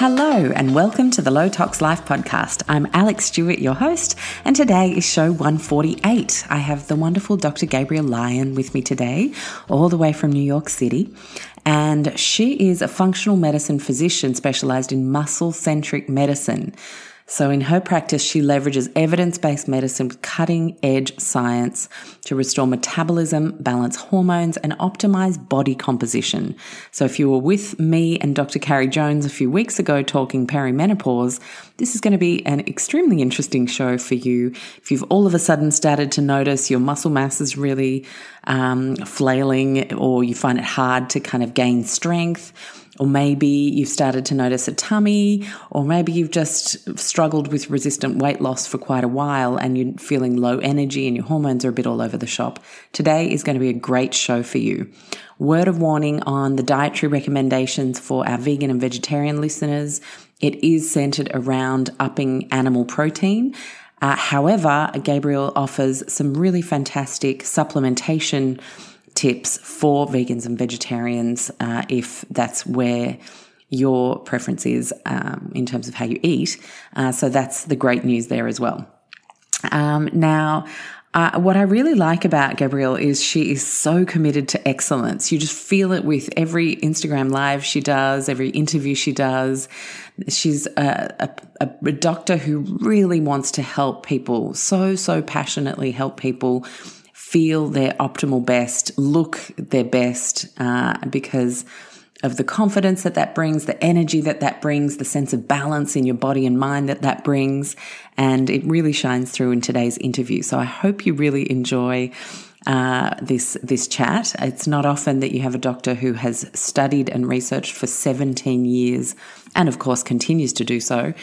Hello, and welcome to the Low Tox Life podcast. I'm Alex Stewart, your host, and today is show 148. I have the wonderful Dr. Gabrielle Lyon with me today, all the way from New York City. And she is a functional medicine physician specialized in muscle centric medicine. So, in her practice, she leverages evidence based medicine with cutting edge science to restore metabolism, balance hormones, and optimize body composition. So, if you were with me and Dr. Carrie Jones a few weeks ago talking perimenopause, this is going to be an extremely interesting show for you. If you've all of a sudden started to notice your muscle mass is really um, flailing, or you find it hard to kind of gain strength, or maybe you've started to notice a tummy, or maybe you've just struggled with resistant weight loss for quite a while and you're feeling low energy and your hormones are a bit all over the shop. Today is going to be a great show for you. Word of warning on the dietary recommendations for our vegan and vegetarian listeners. It is centered around upping animal protein. Uh, however, Gabrielle offers some really fantastic supplementation tips for vegans and vegetarians uh, if that's where your preference is um, in terms of how you eat. Uh, so that's the great news there as well. Um, now, uh, what I really like about Gabrielle is she is so committed to excellence. You just feel it with every Instagram live she does, every interview she does. She's a, a, a doctor who really wants to help people so, so passionately help people feel their optimal best, look their best, uh, because of the confidence that that brings, the energy that that brings, the sense of balance in your body and mind that that brings. And it really shines through in today's interview. So I hope you really enjoy uh, this this chat. It's not often that you have a doctor who has studied and researched for 17 years, and of course continues to do so.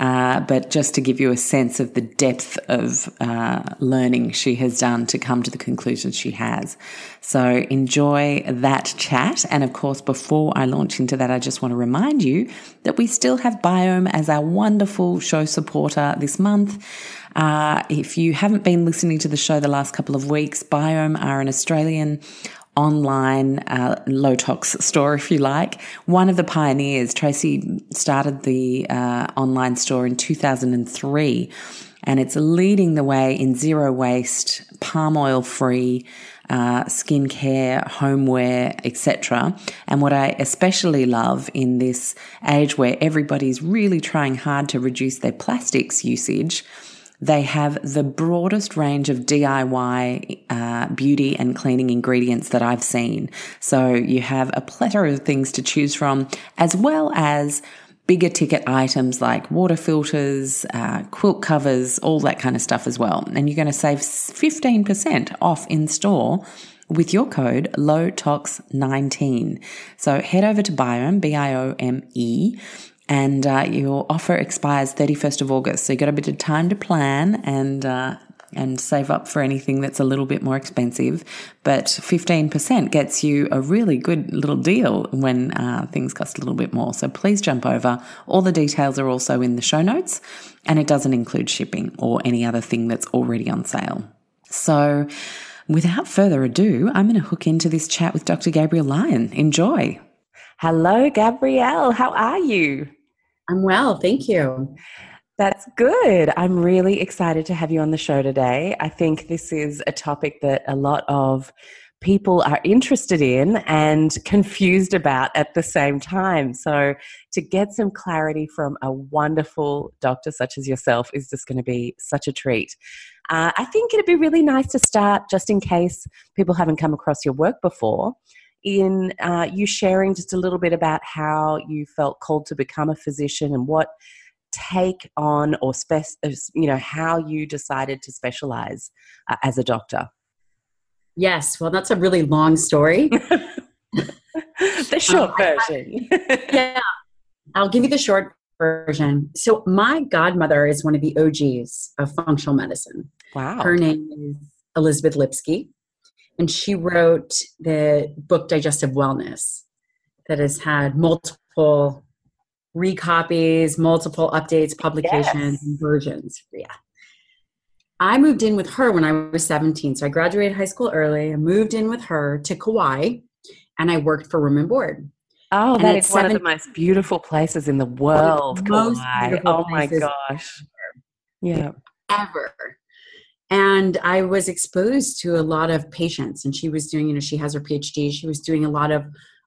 Uh, but just to give you a sense of the depth of uh, learning she has done to come to the conclusions she has. So enjoy that chat. And of course, before I launch into that, I just want to remind you that we still have Biome as our wonderful show supporter this month. Uh, if you haven't been listening to the show the last couple of weeks, Biome are an Australian online uh, low tox store, if you like. One of the pioneers, Tracy, started the uh, online store in 2003, and it's leading the way in zero waste, palm oil free. Uh, skincare, homeware, etc. And what I especially love in this age where everybody's really trying hard to reduce their plastics usage they have the broadest range of DIY uh, beauty and cleaning ingredients that I've seen. So you have a plethora of things to choose from, as well as bigger ticket items like water filters, uh, quilt covers, all that kind of stuff as well. And you're going to save 15% off in store with your code LOWTOX19. So head over to Biome, B-I-O-M-E, and uh, your offer expires 31st of August. So you've got a bit of time to plan and uh, and save up for anything that's a little bit more expensive. But 15% gets you a really good little deal when uh, things cost a little bit more. So please jump over. All the details are also in the show notes, and it doesn't include shipping or any other thing that's already on sale. So without further ado, I'm going to hook into this chat with Dr. Gabrielle Lyon. Enjoy. Hello, Gabrielle. How are you? I'm well, thank you. That's good. I'm really excited to have you on the show today. I think this is a topic that a lot of people are interested in and confused about at the same time. So, to get some clarity from a wonderful doctor such as yourself is just going to be such a treat. Uh, I think it'd be really nice to start, just in case people haven't come across your work before, in uh, you sharing just a little bit about how you felt called to become a physician and what take on or spec- you know how you decided to specialize uh, as a doctor? Yes. Well that's a really long story. The short um, version. Yeah. I'll give you the short version. So my godmother is one of the og's of functional medicine. Wow. Her name is Elizabeth Lipski and she wrote the book Digestive Wellness that has had multiple recopies, multiple updates, publications, yes. versions. Yeah. I moved in with her when I was 17. So I graduated high school early. I moved in with her to Kauai and I worked for room and board. Oh, that is one of the most beautiful places in the world, Kauai. Oh my gosh. Yeah. Ever. And I was exposed to a lot of patients, and she was doing, you know, she has her PhD. She was doing a lot of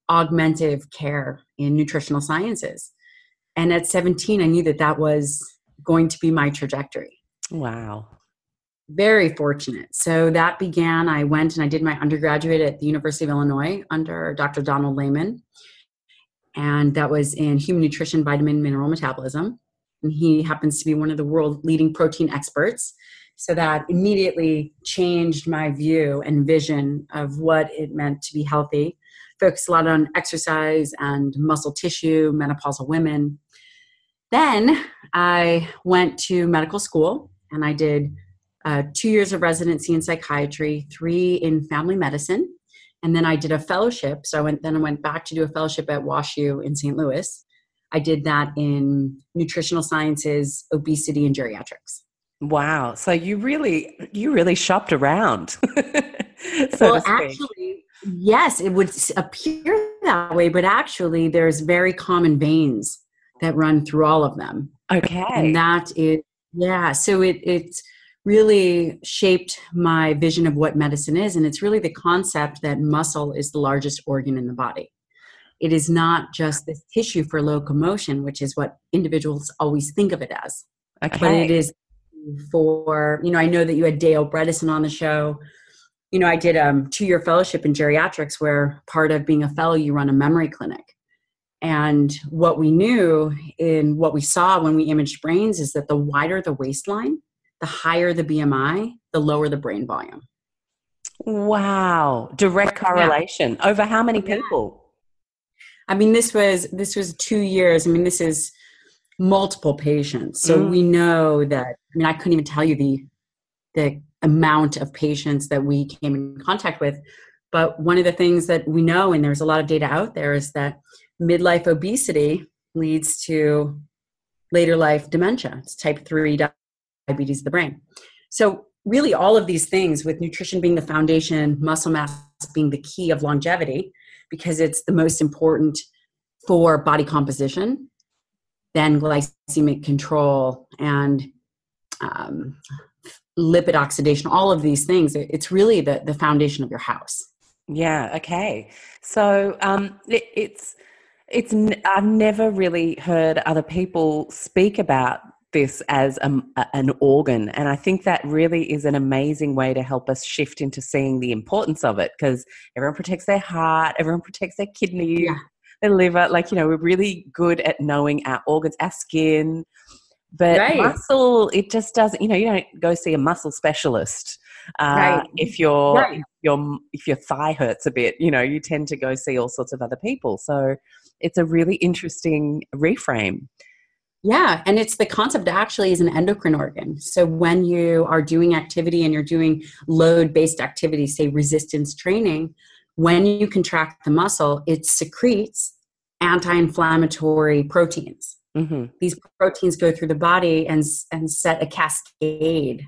augmentative care in nutritional sciences. And at 17, I knew that that was going to be my trajectory. Wow. Very fortunate. So that began, I went and I did my undergraduate at the University of Illinois under Dr. Donald Layman. And that was in human nutrition, vitamin, mineral metabolism. And he happens to be one of the world leading protein experts. So that immediately changed my view and vision of what it meant to be healthy. Focused a lot on exercise and muscle tissue, menopausal women. Then I went to medical school and I did uh, two years of residency in psychiatry, three in family medicine, and then I did a fellowship. So I went then I went back to do a fellowship at WashU in St. Louis. I did that in nutritional sciences, obesity, and geriatrics. Wow! So you really you really shopped around. so well, actually, yes, it would appear that way, but actually, there's very common veins that run through all of them. Okay. And that is, yeah. So it, it's really shaped my vision of what medicine is. And it's really the concept that muscle is the largest organ in the body. It is not just this tissue for locomotion, which is what individuals always think of it as. Okay. But it is for, you know, I know that you had Dale Bredesen on the show. You know, I did a um, two year fellowship in geriatrics where part of being a fellow, you run a memory clinic. And what we knew in what we saw when we imaged brains is that the wider the waistline, the higher the BMI, the lower the brain volume. Wow. Direct correlation. Yeah. Over how many people? I mean, this was this was two years. I mean, this is multiple patients. So mm. we know that I mean I couldn't even tell you the the amount of patients that we came in contact with. But one of the things that we know, and there's a lot of data out there, is that midlife obesity leads to later life dementia. It's type 3 diabetes of the brain. So, really, all of these things, with nutrition being the foundation, muscle mass being the key of longevity, because it's the most important for body composition, then glycemic control and um, lipid oxidation, all of these things. It's really the, the foundation of your house. Yeah. Okay. So um, it, it's it's I've never really heard other people speak about this as a, an organ and i think that really is an amazing way to help us shift into seeing the importance of it because everyone protects their heart everyone protects their kidneys yeah. Their liver like you know we're really good at knowing our organs our skin but right. muscle it just doesn't you know you don't go see a muscle specialist uh, right. if your right. if your if your thigh hurts a bit you know you tend to go see all sorts of other people so it's a really interesting reframe. Yeah, and it's the concept actually is an endocrine organ. So when you are doing activity and you're doing load based activity, say resistance training, when you contract the muscle, it secretes anti inflammatory proteins. Mm-hmm. These proteins go through the body and, and set a cascade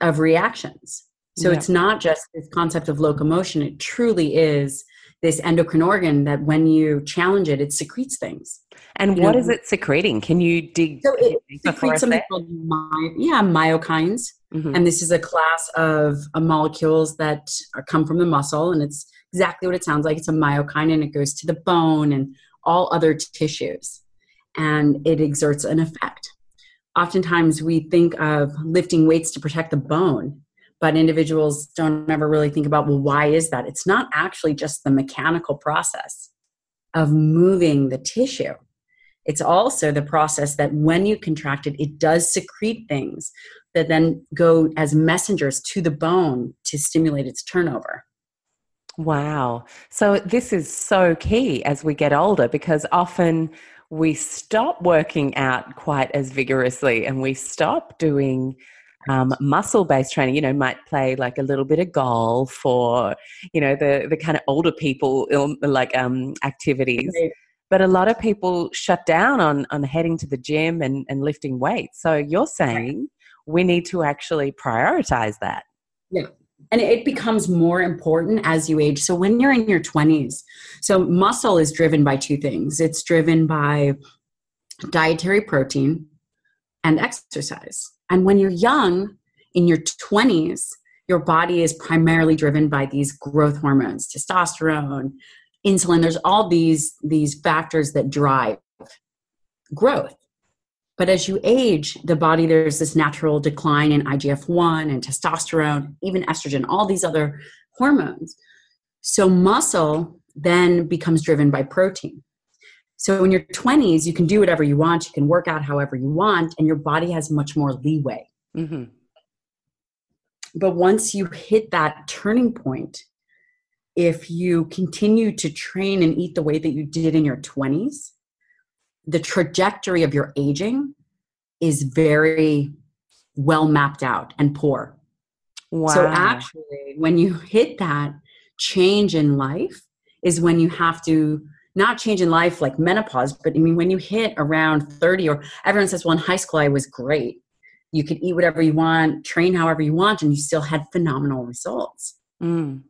of reactions. So yeah. it's not just this concept of locomotion, it truly is this endocrine organ that when you challenge it, it secretes things. And you what know, is it secreting? Can you dig? So it secretes something called my, yeah myokines, mm-hmm. and this is a class of uh, molecules that are, come from the muscle, and it's exactly what it sounds like. It's a myokine, and it goes to the bone and all other tissues, and it exerts an effect. Oftentimes, we think of lifting weights to protect the bone, but individuals don't ever really think about well why is that it's not actually just the mechanical process of moving the tissue it's also the process that when you contract it it does secrete things that then go as messengers to the bone to stimulate its turnover wow so this is so key as we get older because often we stop working out quite as vigorously and we stop doing um, muscle based training, you know, might play like a little bit of golf or, you know, the, the kind of older people like um, activities. But a lot of people shut down on, on heading to the gym and, and lifting weights. So you're saying we need to actually prioritize that. Yeah. And it becomes more important as you age. So when you're in your 20s, so muscle is driven by two things. It's driven by dietary protein and exercise. And when you're young, in your 20s, your body is primarily driven by these growth hormones, testosterone, insulin. There's all these these factors that drive growth. But as you age, the body, there's this natural decline in IGF 1 and testosterone, even estrogen, all these other hormones. So muscle then becomes driven by protein. So in your 20s, you can do whatever you want, you can work out however you want, and your body has much more leeway. Mm-hmm. But once you hit that turning point, if you continue to train and eat the way that you did in your 20s, the trajectory of your aging is very well mapped out and poor. Wow. So actually, when you hit that change in life, is when you have to not change in life like menopause, but I mean, when you hit around 30, or everyone says, well, in high school, I was great. You could eat whatever you want, train however you want, and you still had phenomenal results. Mm.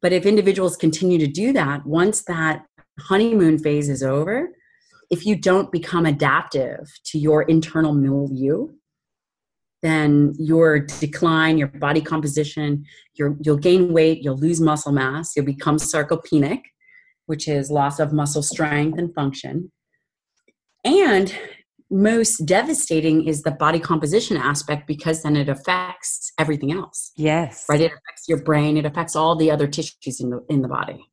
But if individuals continue to do that, once that honeymoon phase is over, if you don't become adaptive to your internal milieu, then your decline, your body composition, you will gain weight, you'll lose muscle mass, you'll become sarcopenic, which is loss of muscle strength and function. And most devastating is the body composition aspect because then it affects everything else. Yes. Right? It affects your brain, it affects all the other tissues in the in the body.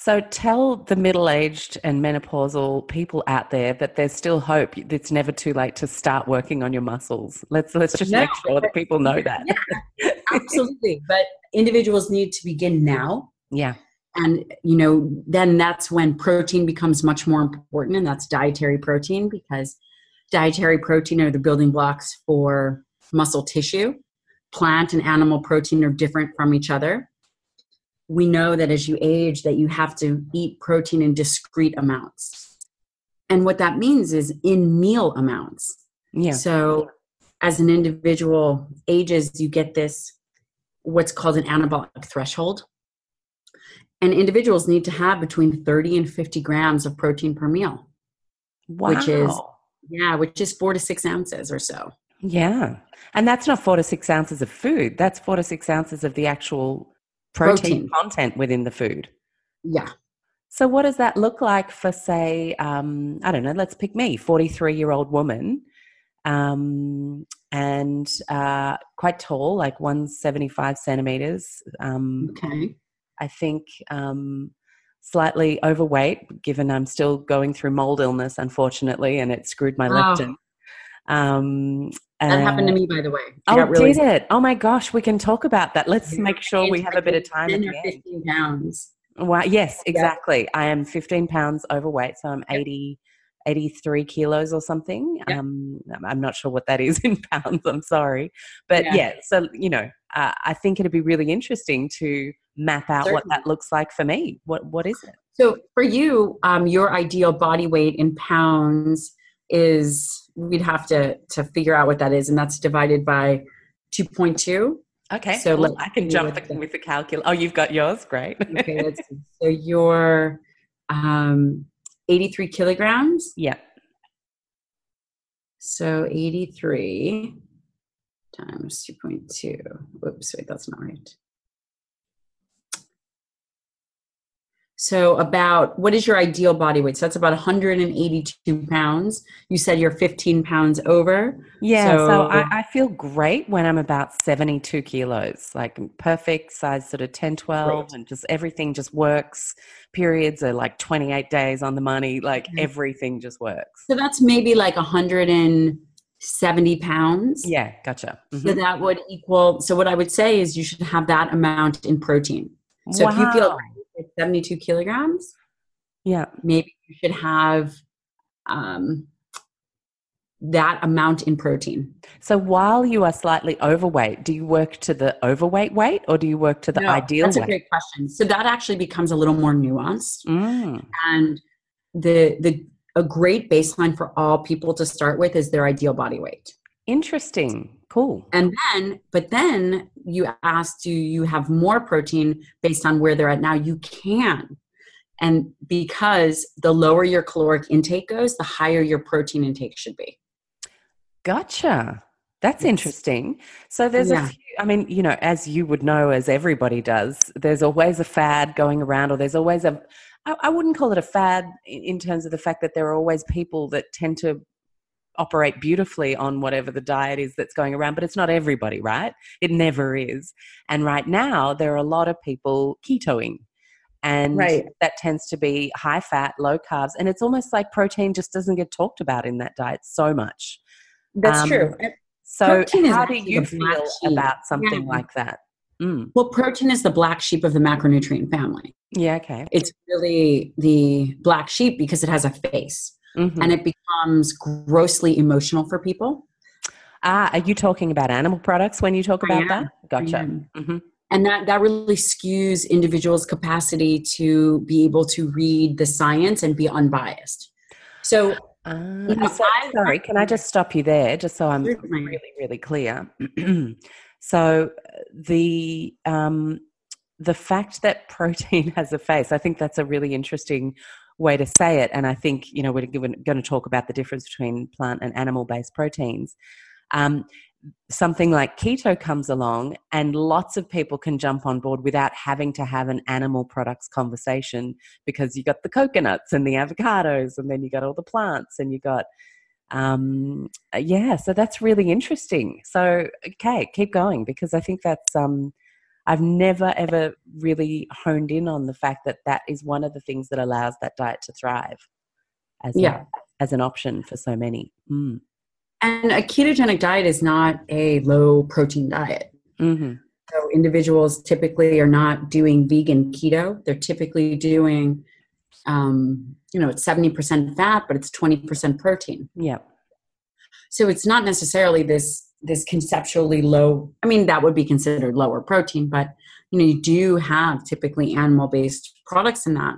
So tell the middle-aged and menopausal people out there that there's still hope. It's never too late to start working on your muscles. Let's let's just no, make sure that people know that. Yeah, absolutely. But individuals need to begin now. Yeah. And you know, then that's when protein becomes much more important and that's dietary protein because dietary protein are the building blocks for muscle tissue. Plant and animal protein are different from each other we know that as you age that you have to eat protein in discrete amounts. And what that means is in meal amounts. Yeah. So as an individual ages you get this what's called an anabolic threshold. And individuals need to have between 30 and 50 grams of protein per meal wow. which is yeah which is four to six ounces or so. Yeah. And that's not four to six ounces of food. That's four to six ounces of the actual protein, protein. content within the food. Yeah. So, what does that look like for, say, um, I don't know, let's pick me, 43 year old woman, um, and uh, quite tall, like 175 centimeters. Um, okay. I think um, slightly overweight, given I'm still going through mold illness, unfortunately, and it screwed my oh. leptin. Um, that happened to me, by the way. I oh, really did it? Oh my gosh, we can talk about that. Let's yeah. make sure we have a bit of time. 10 or 15 pounds. Wow. Yes, exactly. Yeah. I am 15 pounds overweight, so I'm 80, 83 kilos or something. Yeah. Um, I'm not sure what that is in pounds. I'm sorry, but yeah. yeah so you know, uh, I think it'd be really interesting to map out Certainly. what that looks like for me. What What is it? So for you, um, your ideal body weight in pounds is we'd have to to figure out what that is, and that's divided by two point two. Okay, so well, I can jump with the, with the calculator. Oh, you've got yours, great. okay, let's see. So you're um, 83 kilograms. Yeah. So 83 times 2.2. Whoops, wait, that's not right. So, about what is your ideal body weight? So, that's about 182 pounds. You said you're 15 pounds over. Yeah. So, so I, I, feel great when I'm about 72 kilos, like perfect size, sort of 10, 12, and just everything just works. Periods are like 28 days on the money, like mm-hmm. everything just works. So, that's maybe like 170 pounds. Yeah, gotcha. Mm-hmm. So, that would equal. So, what I would say is you should have that amount in protein. So, wow. if you feel 72 kilograms, yeah, maybe you should have um, that amount in protein. So while you are slightly overweight, do you work to the overweight weight or do you work to the no, ideal that's weight? That's a great question. So that actually becomes a little more nuanced. Mm. And the the a great baseline for all people to start with is their ideal body weight. Interesting. Cool. And then, but then you ask, do you have more protein based on where they're at now? You can. And because the lower your caloric intake goes, the higher your protein intake should be. Gotcha. That's interesting. So there's yeah. a few, I mean, you know, as you would know, as everybody does, there's always a fad going around, or there's always a, I, I wouldn't call it a fad in terms of the fact that there are always people that tend to operate beautifully on whatever the diet is that's going around, but it's not everybody, right? It never is. And right now, there are a lot of people ketoing. And right. that tends to be high fat, low carbs. And it's almost like protein just doesn't get talked about in that diet so much. That's um, true. So, protein how do you feel about something yeah. like that? Mm. Well, protein is the black sheep of the macronutrient family. Yeah, okay. It's really the black sheep because it has a face mm-hmm. and it becomes grossly emotional for people. Ah, are you talking about animal products when you talk about that? Gotcha. Mm-hmm. And that, that really skews individuals' capacity to be able to read the science and be unbiased. So uh, so, sorry, can I just stop you there, just so I'm really, really clear? so the um, the fact that protein has a face, I think that's a really interesting way to say it. And I think you know we're going to talk about the difference between plant and animal based proteins. Um, something like keto comes along and lots of people can jump on board without having to have an animal products conversation because you got the coconuts and the avocados and then you got all the plants and you got um yeah so that's really interesting so okay keep going because i think that's um i've never ever really honed in on the fact that that is one of the things that allows that diet to thrive as yeah. a, as an option for so many mm. And a ketogenic diet is not a low protein diet. Mm-hmm. So individuals typically are not doing vegan keto. They're typically doing, um, you know, it's 70% fat, but it's 20% protein. Yeah. So it's not necessarily this this conceptually low. I mean, that would be considered lower protein, but you know, you do have typically animal based products in that.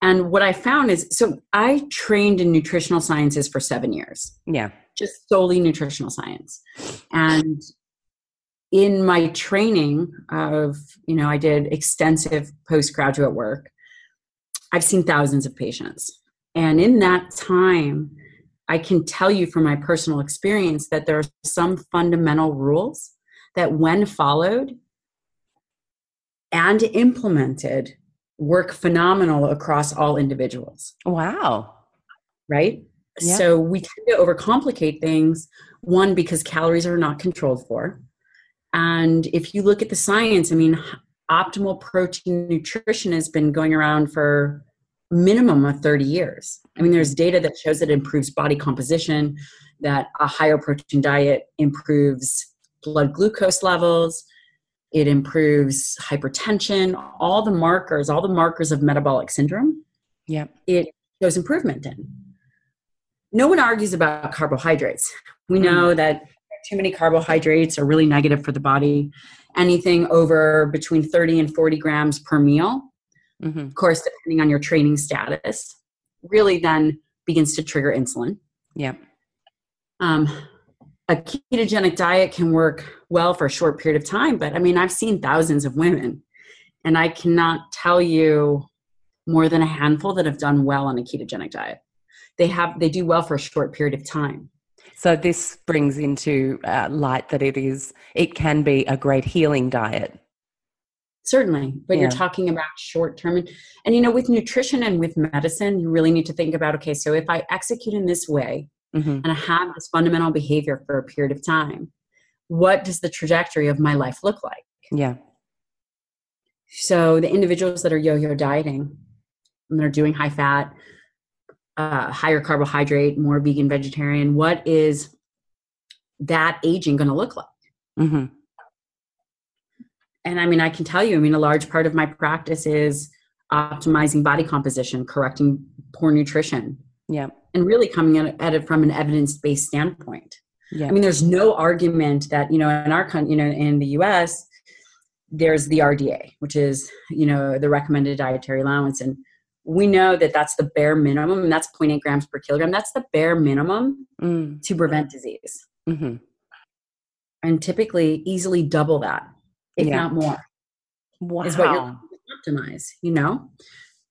And what I found is so I trained in nutritional sciences for seven years. Yeah just solely nutritional science. And in my training of, you know, I did extensive postgraduate work. I've seen thousands of patients. And in that time, I can tell you from my personal experience that there are some fundamental rules that, when followed and implemented, work phenomenal across all individuals. Wow. Right? So we tend to overcomplicate things, one, because calories are not controlled for. And if you look at the science, I mean, optimal protein nutrition has been going around for minimum of 30 years. I mean, there's data that shows it improves body composition, that a higher protein diet improves blood glucose levels, it improves hypertension, all the markers, all the markers of metabolic syndrome. Yeah. It shows improvement in no one argues about carbohydrates. We know mm. that too many carbohydrates are really negative for the body. Anything over between 30 and 40 grams per meal, mm-hmm. of course, depending on your training status, really then begins to trigger insulin. Yeah. Um, a ketogenic diet can work well for a short period of time, but I mean, I've seen thousands of women, and I cannot tell you more than a handful that have done well on a ketogenic diet they have they do well for a short period of time so this brings into uh, light that it is it can be a great healing diet certainly but yeah. you're talking about short term and, and you know with nutrition and with medicine you really need to think about okay so if i execute in this way mm-hmm. and i have this fundamental behavior for a period of time what does the trajectory of my life look like yeah so the individuals that are yo-yo dieting and they're doing high fat uh, higher carbohydrate, more vegan, vegetarian, what is that aging going to look like? Mm-hmm. And I mean, I can tell you, I mean, a large part of my practice is optimizing body composition, correcting poor nutrition. Yeah. And really coming at it from an evidence based standpoint. Yeah. I mean, there's no argument that, you know, in our country, you know, in the US, there's the RDA, which is, you know, the recommended dietary allowance. And we know that that's the bare minimum and that's 0.8 grams per kilogram that's the bare minimum mm. to prevent disease mm-hmm. and typically easily double that, if Yeah. not more. Wow. is what you're optimize, you know?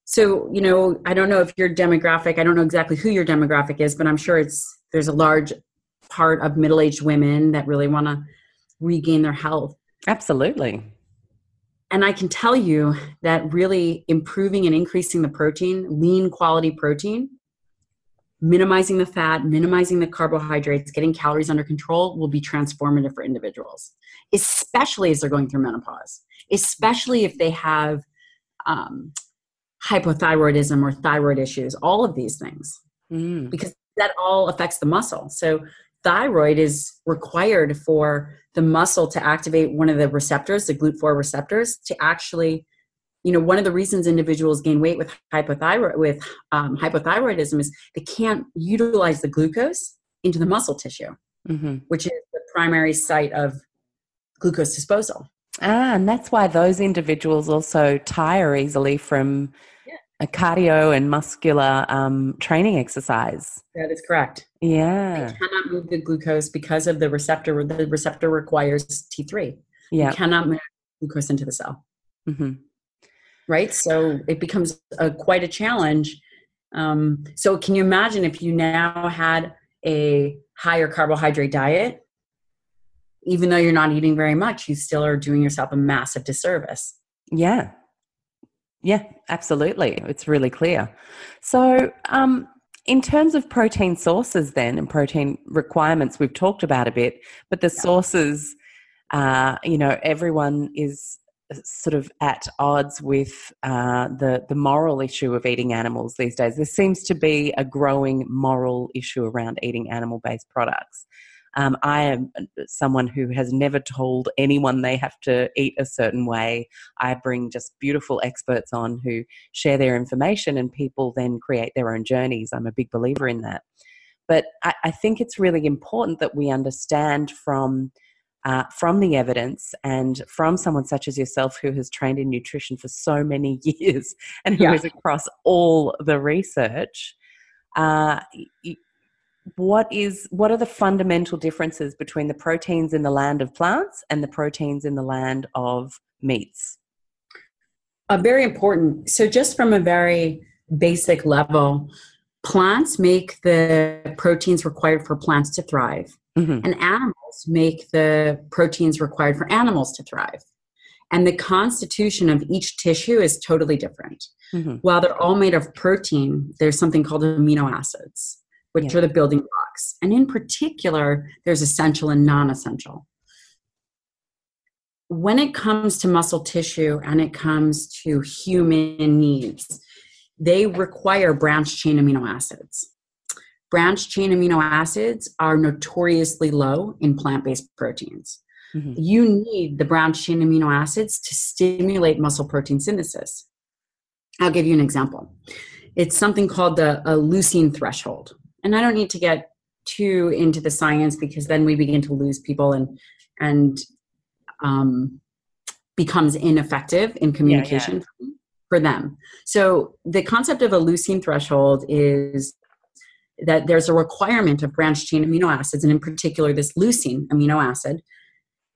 So, you know, I don't know if your demographic, I don't know exactly who your demographic is, but I'm sure it's there's a large part of middle-aged women that really want to regain their health. Absolutely. And I can tell you that really improving and increasing the protein, lean quality protein, minimizing the fat, minimizing the carbohydrates, getting calories under control will be transformative for individuals, especially as they're going through menopause, especially if they have um, hypothyroidism or thyroid issues, all of these things, Mm. because that all affects the muscle. So, thyroid is required for the muscle to activate one of the receptors, the GLUT4 receptors, to actually you know one of the reasons individuals gain weight with hypothyroid with um, hypothyroidism is they can't utilize the glucose into the muscle tissue hmm which is the primary site of glucose disposal Ah, and that's why those individuals also tire easily from Yeah. a cardio and muscular um, training exercise. that is correct Yeah. they cannot move the glucose because of the receptor the receptor requires t3 Yeah. you cannot move glucose into the cell hmm right so it becomes a, quite a challenge um, so can you imagine if you now had a higher carbohydrate diet even though you're not eating very much you still are doing yourself a massive disservice Yeah. Yeah, absolutely. It's really clear. So, um, in terms of protein sources, then, and protein requirements, we've talked about a bit, but the sources, uh, you know, everyone is sort of at odds with uh, the the moral issue of eating animals these days. There seems to be a growing moral issue around eating animal based products. Um, I am someone who has never told anyone they have to eat a certain way. I bring just beautiful experts on who share their information, and people then create their own journeys. I'm a big believer in that. But I, I think it's really important that we understand from uh, from the evidence and from someone such as yourself who has trained in nutrition for so many years and who Yeah. is across all the research. Uh, what is what are the fundamental differences between the proteins in the land of plants and the proteins in the land of meats? uh, very important so just from a very basic level plants make the proteins required for plants to thrive Mhm. and animals make the proteins required for animals to thrive. And the constitution of each tissue is totally different. Mhm. While they're all made of protein, there's something called amino acids, which Yeah. are the building blocks. And in particular, there's essential and non essential. When it comes to muscle tissue and it comes to human needs, they require branched chain amino acids branched chain amino acids are notoriously low in plant based proteins. Mhm. You need the branched chain amino acids to stimulate muscle protein synthesis. I'll give you an example. It's something called the leucine threshold. And I don't need to get too into the science because then we begin to lose people and and um, becomes ineffective in communication for them. So the concept of a leucine threshold is that there's a requirement of branched chain amino acids, and in particular, this leucine amino acid,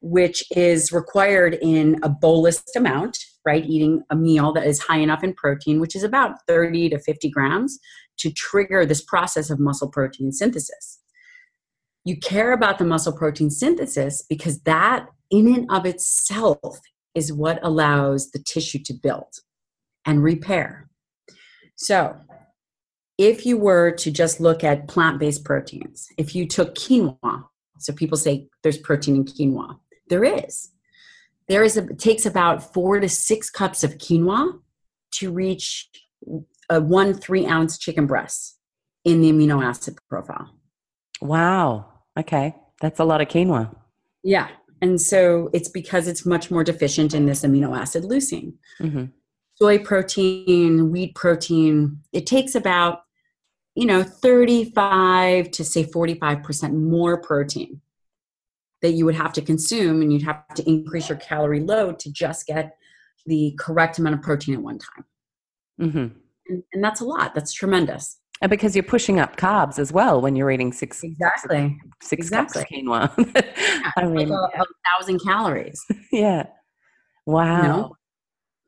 which is required in a bolus amount, right? Eating a meal that is high enough in protein, which is about 30 to 50 grams, to trigger this process of muscle protein synthesis. You care about the muscle protein synthesis because that, in and of itself, is what allows the tissue to build and repair. So, if you were to just look at plant based proteins, if you took quinoa, so people say there's protein in quinoa, there is. There is a, it takes about four to six cups of quinoa to reach a one three ounce chicken breast in the amino acid profile. Wow. Okay. That's a lot of quinoa. Yeah. And so it's because it's much more deficient in this amino acid leucine. hmm soy protein, wheat protein, it takes about, you know, 35 to say 45% more protein that you would have to consume and you'd have to increase your calorie load to just get the correct amount of protein at one time. hmm And, and that's a lot. That's tremendous. And because you're pushing up carbs as well when you're eating six exactly six exactly. cups of quinoa. Yeah, I mean, like a, a thousand calories. yeah. Wow. You know?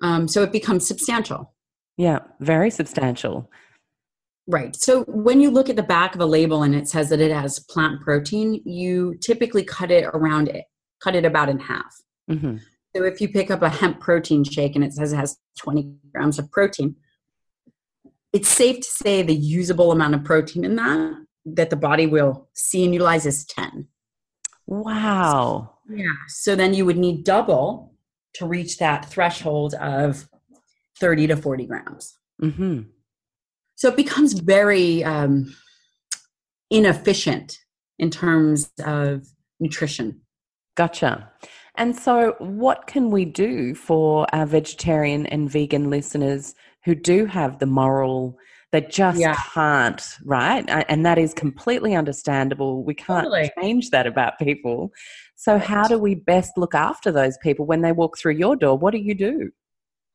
Um, so it becomes substantial. Yeah, very substantial. Right. So when you look at the back of a label and it says that it has plant protein, you typically cut it around it, cut it about in half. hmm So if you pick up a hemp protein shake and it says it has 20 grams of protein, it's safe to say the usable amount of protein in that that the body will see and utilize is 10. Wow. Yeah. So then you would need double to reach that threshold of 30 to 40 grams. hmm So it becomes very um, inefficient in terms of nutrition. Gotcha. And so, what can we do for our vegetarian and vegan listeners who do have the moral, they just Yeah. can't, right? And that is completely understandable. We can't Totally. change that about people. So, how do we best look after those people when they walk through your door? What do you do?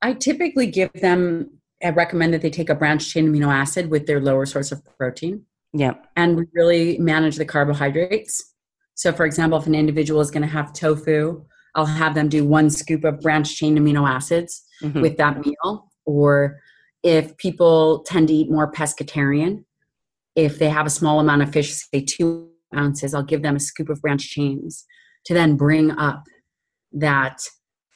I typically give them, I recommend that they take a branched chain amino acid with their lower source of protein. Yeah. and we really manage the carbohydrates. So, for example, if an individual is going to have tofu, I'll have them do one scoop of branched chain amino acids Mhm. with that meal. Or if people tend to eat more pescatarian, if they have a small amount of fish, say two ounces, I'll give them a scoop of branched chains to then bring up that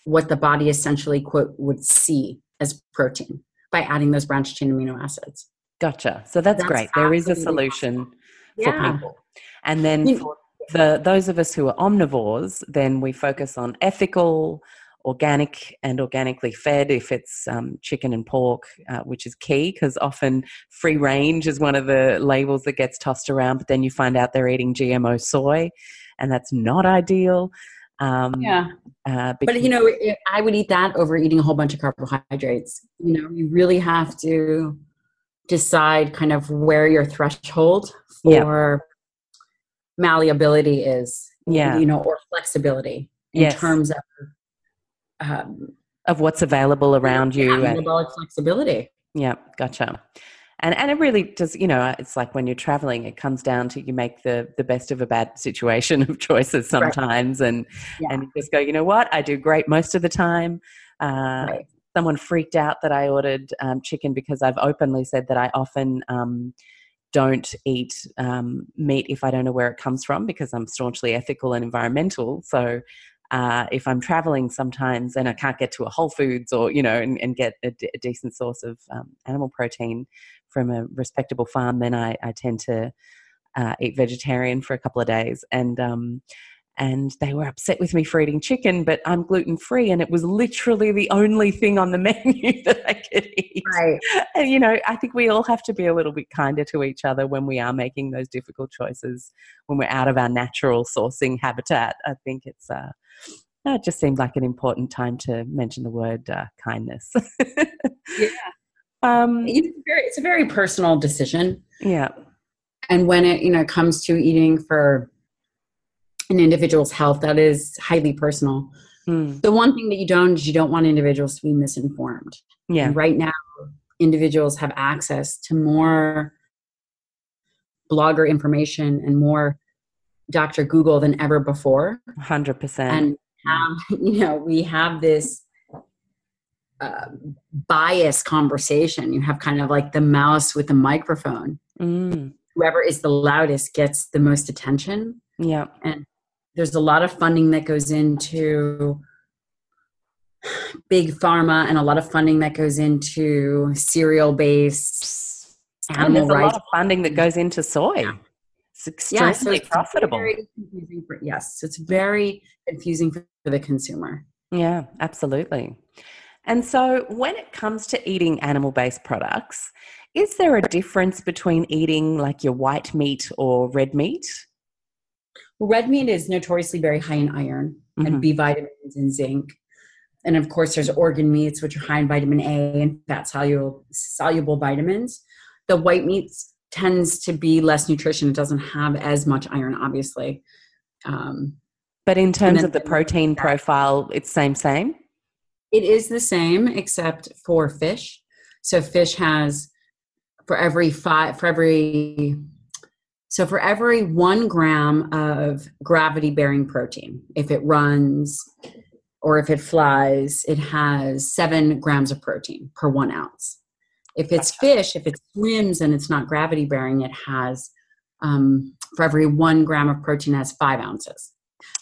what the body essentially quote would see as protein by adding those branched chain amino acids. Gotcha. So that's, That's great. There is a solution for Yeah. people. And then You- for the those of us who are omnivores, then we focus on ethical, organic, and organically fed. If it's um, chicken and pork, uh, which is key, because often free range is one of the labels that gets tossed around. But then you find out they're eating GMO soy, and that's not ideal. Um, Yeah. uh, but you know it, i would eat that over eating a whole bunch of carbohydrates you know you really have to decide kind of where your threshold Yeah. for malleability is yeah, you know or flexibility in Yes. terms of um, of what's available around you. yeah, and- metabolic flexibility Yeah, gotcha. And and it really does, you know, it's like when you're traveling, it comes down to you make the the best of a bad situation of choices Right. sometimes, and Yeah. and you just go, you know what, I do great most of the time. Uh, Right. Someone freaked out that I ordered um, chicken because I've openly said that I often um, don't eat um, meat if I don't know where it comes from because I'm staunchly ethical and environmental. So uh, if I'm traveling sometimes and I can't get to a Whole Foods or you know and, and get a, d- a decent source of um, animal protein from a respectable farm, then I, I tend to uh, eat vegetarian for a couple of days. And um, and they were upset with me for eating chicken, but I'm gluten free, and it was literally the only thing on the menu that I could eat. right And, you know, I think we all have to be a little bit kinder to each other when we are making those difficult choices, when we're out of our natural sourcing habitat. I think it's, uh, it just seemed like an important time to mention the word uh, kindness. Yeah. Um, it's very, it's a very personal decision yeah. and when it you know comes to eating for an individual's health that is highly personal Mm. the one thing that you don't is you don't want individuals to be misinformed Yeah. and right now individuals have access to more blogger information and more dr google than ever before 100%. and have, you know we have this uh, bias conversation you have kind of like the mouse with the microphone mm. whoever is the loudest gets the most attention Yeah. And there's a lot of funding that goes into big pharma and a lot of funding that goes into cereal based And there's a rights lot of funding that goes into soy. Yeah. It's yeah, extremely so it's profitable. for, yes so it's very confusing for the consumer Yeah, absolutely. And so, when it comes to eating animal based products, is there a difference between eating like your white meat or red meat? red meat is notoriously very high in iron Mhm. and b vitamins and zinc and of course there's organ meats which are high in vitamin a and fat soluble soluble vitamins the white meats tends to be less nutrition it doesn't have as much iron obviously um, But in terms then- of the protein profile, it's same, same? It is the same except for fish. So fish has for every five for every so for every one gram of gravity bearing protein if it runs or if it flies it has seven grams of protein per one ounce. If it's fish if it swims and it's not gravity bearing it has um, for every one gram of protein has five ounces.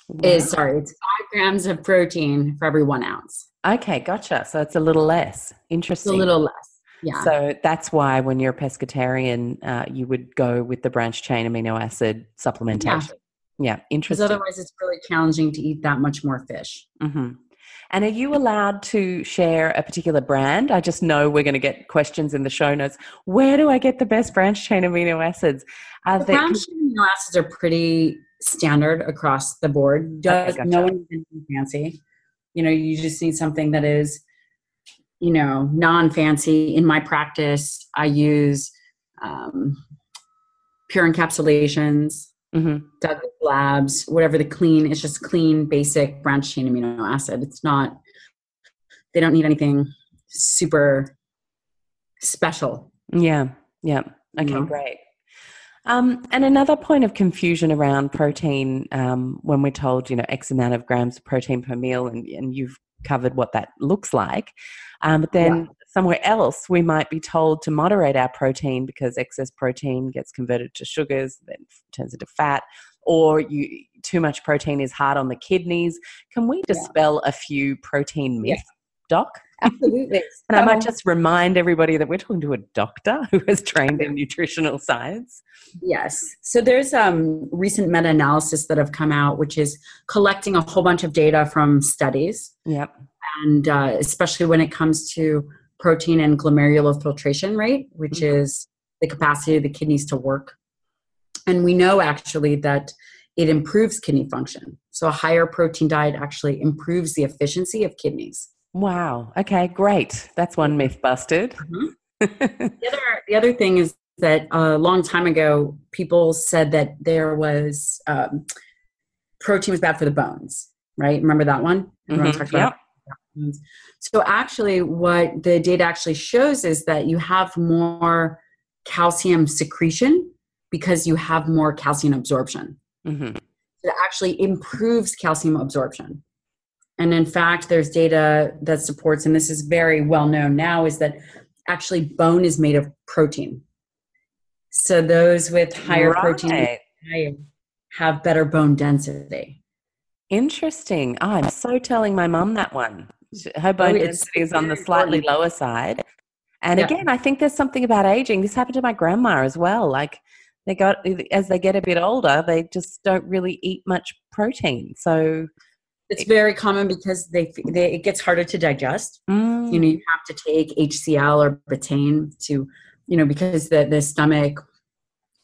Wow. is sorry it's five grams of protein for every one ounce okay gotcha so it's a little less interesting it's a little less yeah. So that's why when you're a pescatarian, uh, you would go with the branched chain amino acid supplementation. Yeah, yeah interesting. Because otherwise, it's really challenging to eat that much more fish. Mm-hmm. And are you allowed to share a particular brand? I just know we're going to get questions in the show notes. Where do I get the best branched chain amino acids? Are the branched chain amino acids are pretty standard across the board. Does, okay, gotcha. No one fancy. You know, you just need something that is you know, non fancy. In my practice, I use um, Pure Encapsulations, mm-hmm. Douglas Labs, whatever the clean. It's just clean, basic branched chain amino acid. It's not. They don't need anything super special. Yeah. Yeah. Okay. Great. Um, and another point of confusion around protein um, when we're told, you know, X amount of grams of protein per meal, and, and you've covered what that looks like. Um, but then yeah. somewhere else, we might be told to moderate our protein because excess protein gets converted to sugars, then turns into fat, or you too much protein is hard on the kidneys. Can we dispel yeah. a few protein myths, yeah. Doc? Absolutely. and I might just remind everybody that we're talking to a doctor who has trained in nutritional science. Yes. So there's um, recent meta-analysis that have come out, which is collecting a whole bunch of data from studies. Yep and uh, especially when it comes to protein and glomerular filtration rate, which mm-hmm. is the capacity of the kidneys to work. And we know actually that it improves kidney function. So a higher protein diet actually improves the efficiency of kidneys. Wow. Okay, great. That's one myth busted. Mm-hmm. the, other, the other thing is that a long time ago, people said that there was um, protein was bad for the bones, right? Remember that one? Everyone mm-hmm. talked about yep. So actually what the data actually shows is that you have more calcium secretion because you have more calcium absorption. Mm-hmm. It actually improves calcium absorption. And in fact, there's data that supports, and this is very well known now, is that actually bone is made of protein. So those with higher right. protein have better bone density. Interesting. Oh, I'm so telling my mum that one her bone oh, density is on the slightly lower side. And yeah. again, I think there's something about aging. This happened to my grandma as well. Like they got as they get a bit older, they just don't really eat much protein. So it's very common because they, they it gets harder to digest. Mm. You know, you have to take HCl or betaine to, you know, because the the stomach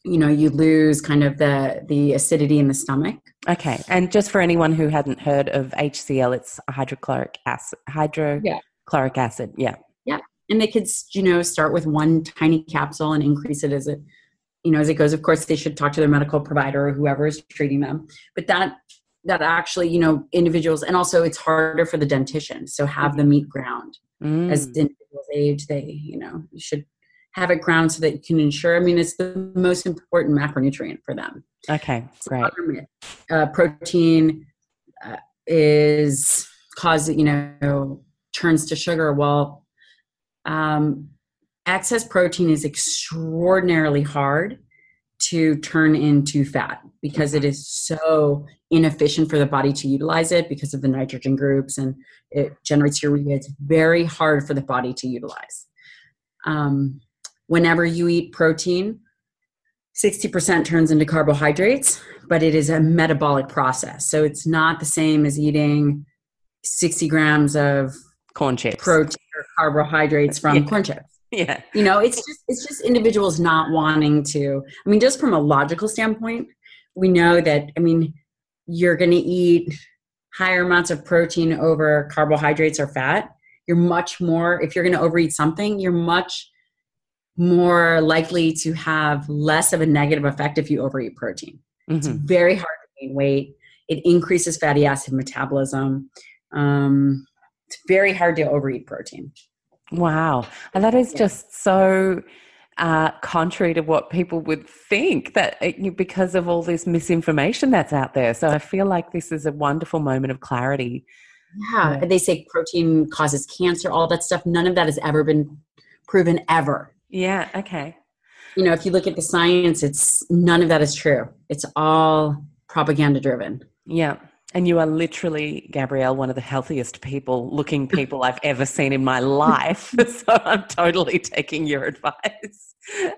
you know you lose kind of the the acidity in the stomach okay and just for anyone who hadn't heard of hcl it's hydrochloric acid hydrochloric yeah. acid yeah yeah and they could you know start with one tiny capsule and increase it as it you know as it goes of course they should talk to their medical provider or whoever is treating them but that that actually you know individuals and also it's harder for the dentition so have mm-hmm. the meat ground mm. as individuals age they you know you should have it ground so that you can ensure. I mean, it's the most important macronutrient for them. Okay, great. Uh, protein uh, is causing, you know, turns to sugar. Well, um, excess protein is extraordinarily hard to turn into fat because it is so inefficient for the body to utilize it because of the nitrogen groups and it generates urea. It's very hard for the body to utilize. Um, whenever you eat protein, 60% turns into carbohydrates, but it is a metabolic process. So it's not the same as eating 60 grams of corn chips, protein or carbohydrates from yeah. corn chips. Yeah. You know, it's just it's just individuals not wanting to. I mean, just from a logical standpoint, we know that I mean, you're going to eat higher amounts of protein over carbohydrates or fat. You're much more if you're going to overeat something, you're much more likely to have less of a negative effect if you overeat protein. Mm-hmm. It's very hard to gain weight. It increases fatty acid metabolism. Um, it's very hard to overeat protein. Wow. And that is yeah. just so uh, contrary to what people would think that it, because of all this misinformation that's out there. So I feel like this is a wonderful moment of clarity. Yeah, they say protein causes cancer, all that stuff. None of that has ever been proven ever. Yeah, okay. You know, if you look at the science, it's none of that is true. It's all propaganda driven. Yeah. And you are literally, Gabrielle, one of the healthiest people looking people I've ever seen in my life. so I'm totally taking your advice. um,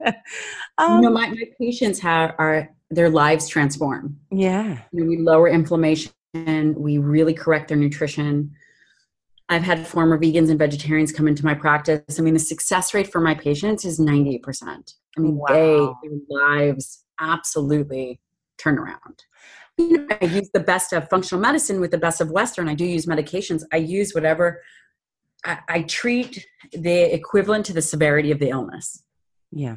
you know, um, my, my patients have are their lives transform. Yeah. You know, we lower inflammation, we really correct their nutrition. I've had former vegans and vegetarians come into my practice. I mean, the success rate for my patients is 98%. I mean, wow. they, their lives absolutely turn around you know, I use the best of functional medicine with the best of Western. I do use medications. I use whatever. I, I treat the equivalent to the severity of the illness. Yeah.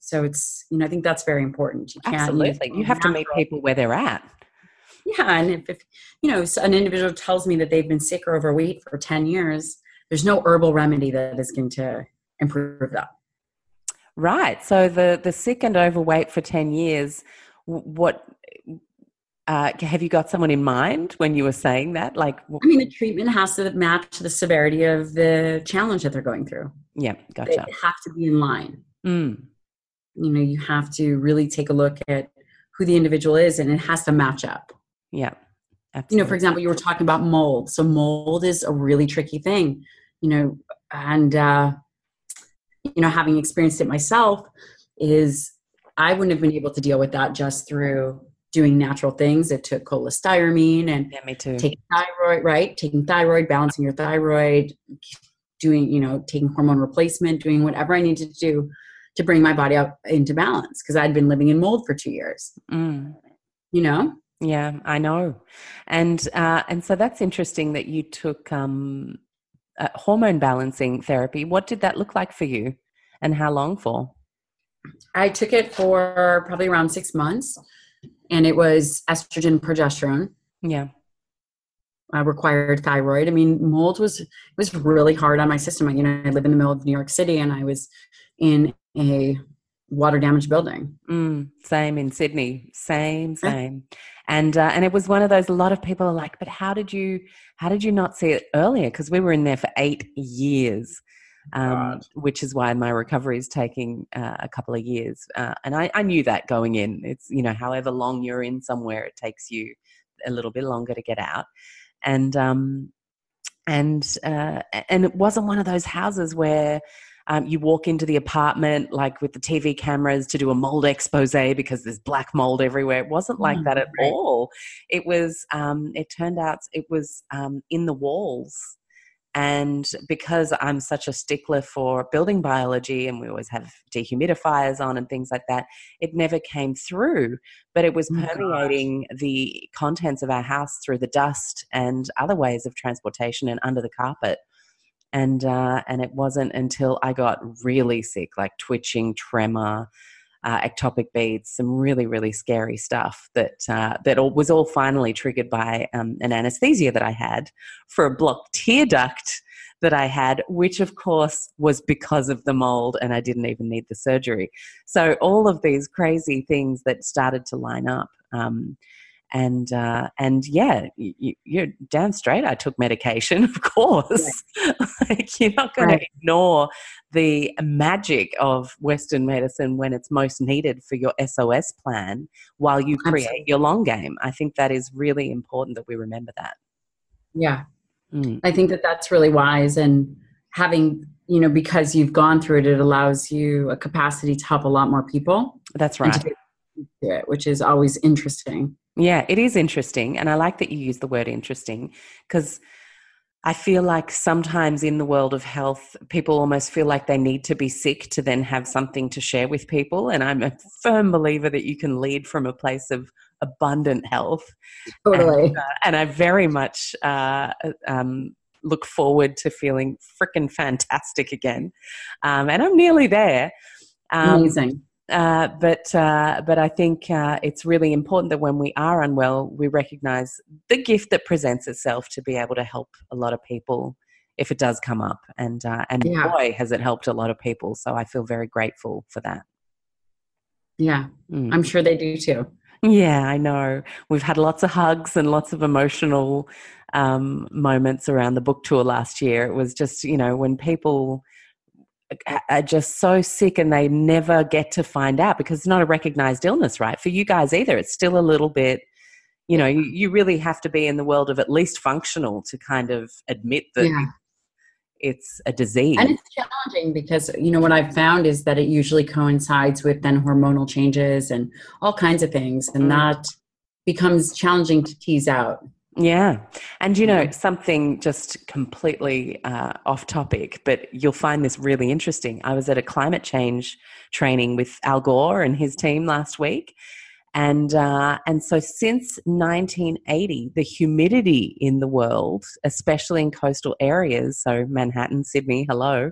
So it's you know I think that's very important. You can't Absolutely, you have to meet people where they're at. Yeah, and if, if you know an individual tells me that they've been sick or overweight for ten years, there's no herbal remedy that is going to improve that. Right. So the the sick and overweight for ten years, what uh, have you got someone in mind when you were saying that? Like, I mean, the treatment has to match the severity of the challenge that they're going through. Yeah, gotcha. They have to be in line. Mm. You know, you have to really take a look at who the individual is, and it has to match up. Yeah, absolutely. You know, for example, you were talking about mold. So mold is a really tricky thing. You know, and uh, you know, having experienced it myself, is I wouldn't have been able to deal with that just through doing natural things. It took cholestyramine and yeah, me too. taking thyroid, right? Taking thyroid, balancing your thyroid, doing, you know, taking hormone replacement, doing whatever I needed to do to bring my body up into balance because I'd been living in mold for two years. Mm. You know? Yeah, I know. And uh, and so that's interesting that you took um, uh, hormone balancing therapy. What did that look like for you, and how long for? I took it for probably around six months and it was estrogen, progesterone. Yeah. Uh, required thyroid. I mean, mold was it was really hard on my system. You know, I live in the middle of New York City, and I was in a water damaged building. Mm, same in Sydney. Same, same. And uh, and it was one of those. A lot of people are like, "But how did you how did you not see it earlier?" Because we were in there for eight years um, which is why my recovery is taking uh, a couple of years. Uh, and I, I, knew that going in. It's, you know, however long you're in somewhere, it takes you a little bit longer to get out. And, um, and, uh, and it wasn't one of those houses where, um, you walk into the apartment like with the TV cameras to do a mold expose because there's black mold everywhere. It wasn't like mm, that at right. all. It was. Um, it turned out it was um, in the walls and because I'm such a stickler for building biology and we always have dehumidifiers on and things like that, it never came through. But it was oh permeating gosh. the contents of our house through the dust and other ways of transportation and under the carpet. And uh, and it wasn't until I got really sick, like twitching, tremor, uh, ectopic beats, some really really scary stuff that uh, that all, was all finally triggered by um, an anesthesia that I had for a blocked tear duct that I had, which of course was because of the mold, and I didn't even need the surgery. So all of these crazy things that started to line up. Um, and uh, and yeah, you, are damn straight. I took medication, of course. Yeah. like you're not going right. to ignore the magic of Western medicine when it's most needed for your SOS plan while you create Absolutely. your long game. I think that is really important that we remember that. Yeah, mm. I think that that's really wise, and having you know because you've gone through it, it allows you a capacity to help a lot more people. That's right. It, which is always interesting. Yeah, it is interesting. And I like that you use the word interesting because I feel like sometimes in the world of health, people almost feel like they need to be sick to then have something to share with people. And I'm a firm believer that you can lead from a place of abundant health. Totally. And, uh, and I very much uh, um, look forward to feeling freaking fantastic again. Um, and I'm nearly there. Um, Amazing. Uh, but uh, but I think uh, it's really important that when we are unwell, we recognise the gift that presents itself to be able to help a lot of people if it does come up. And uh, and Yeah. boy, has it helped a lot of people. So I feel very grateful for that. Yeah, Mm. I'm sure they do too. Yeah, I know. We've had lots of hugs and lots of emotional um, moments around the book tour last year. It was just, you know, when people are just so sick and they never get to find out because it's not a recognized illness, right? For you guys either. It's still a little bit, you know, you, you really have to be in the world of at least functional to kind of admit that Yeah. it's a disease. And it's challenging because, you know, what I've found is that it usually coincides with then hormonal changes and all kinds of things. And Mm. that becomes challenging to tease out. Yeah. And you know, something just completely uh, off topic, but you'll find this really interesting. I was at a climate change training with Al Gore and his team last week. And, uh, and so since 1980, the humidity in the world, especially in coastal areas, so Manhattan, Sydney, hello,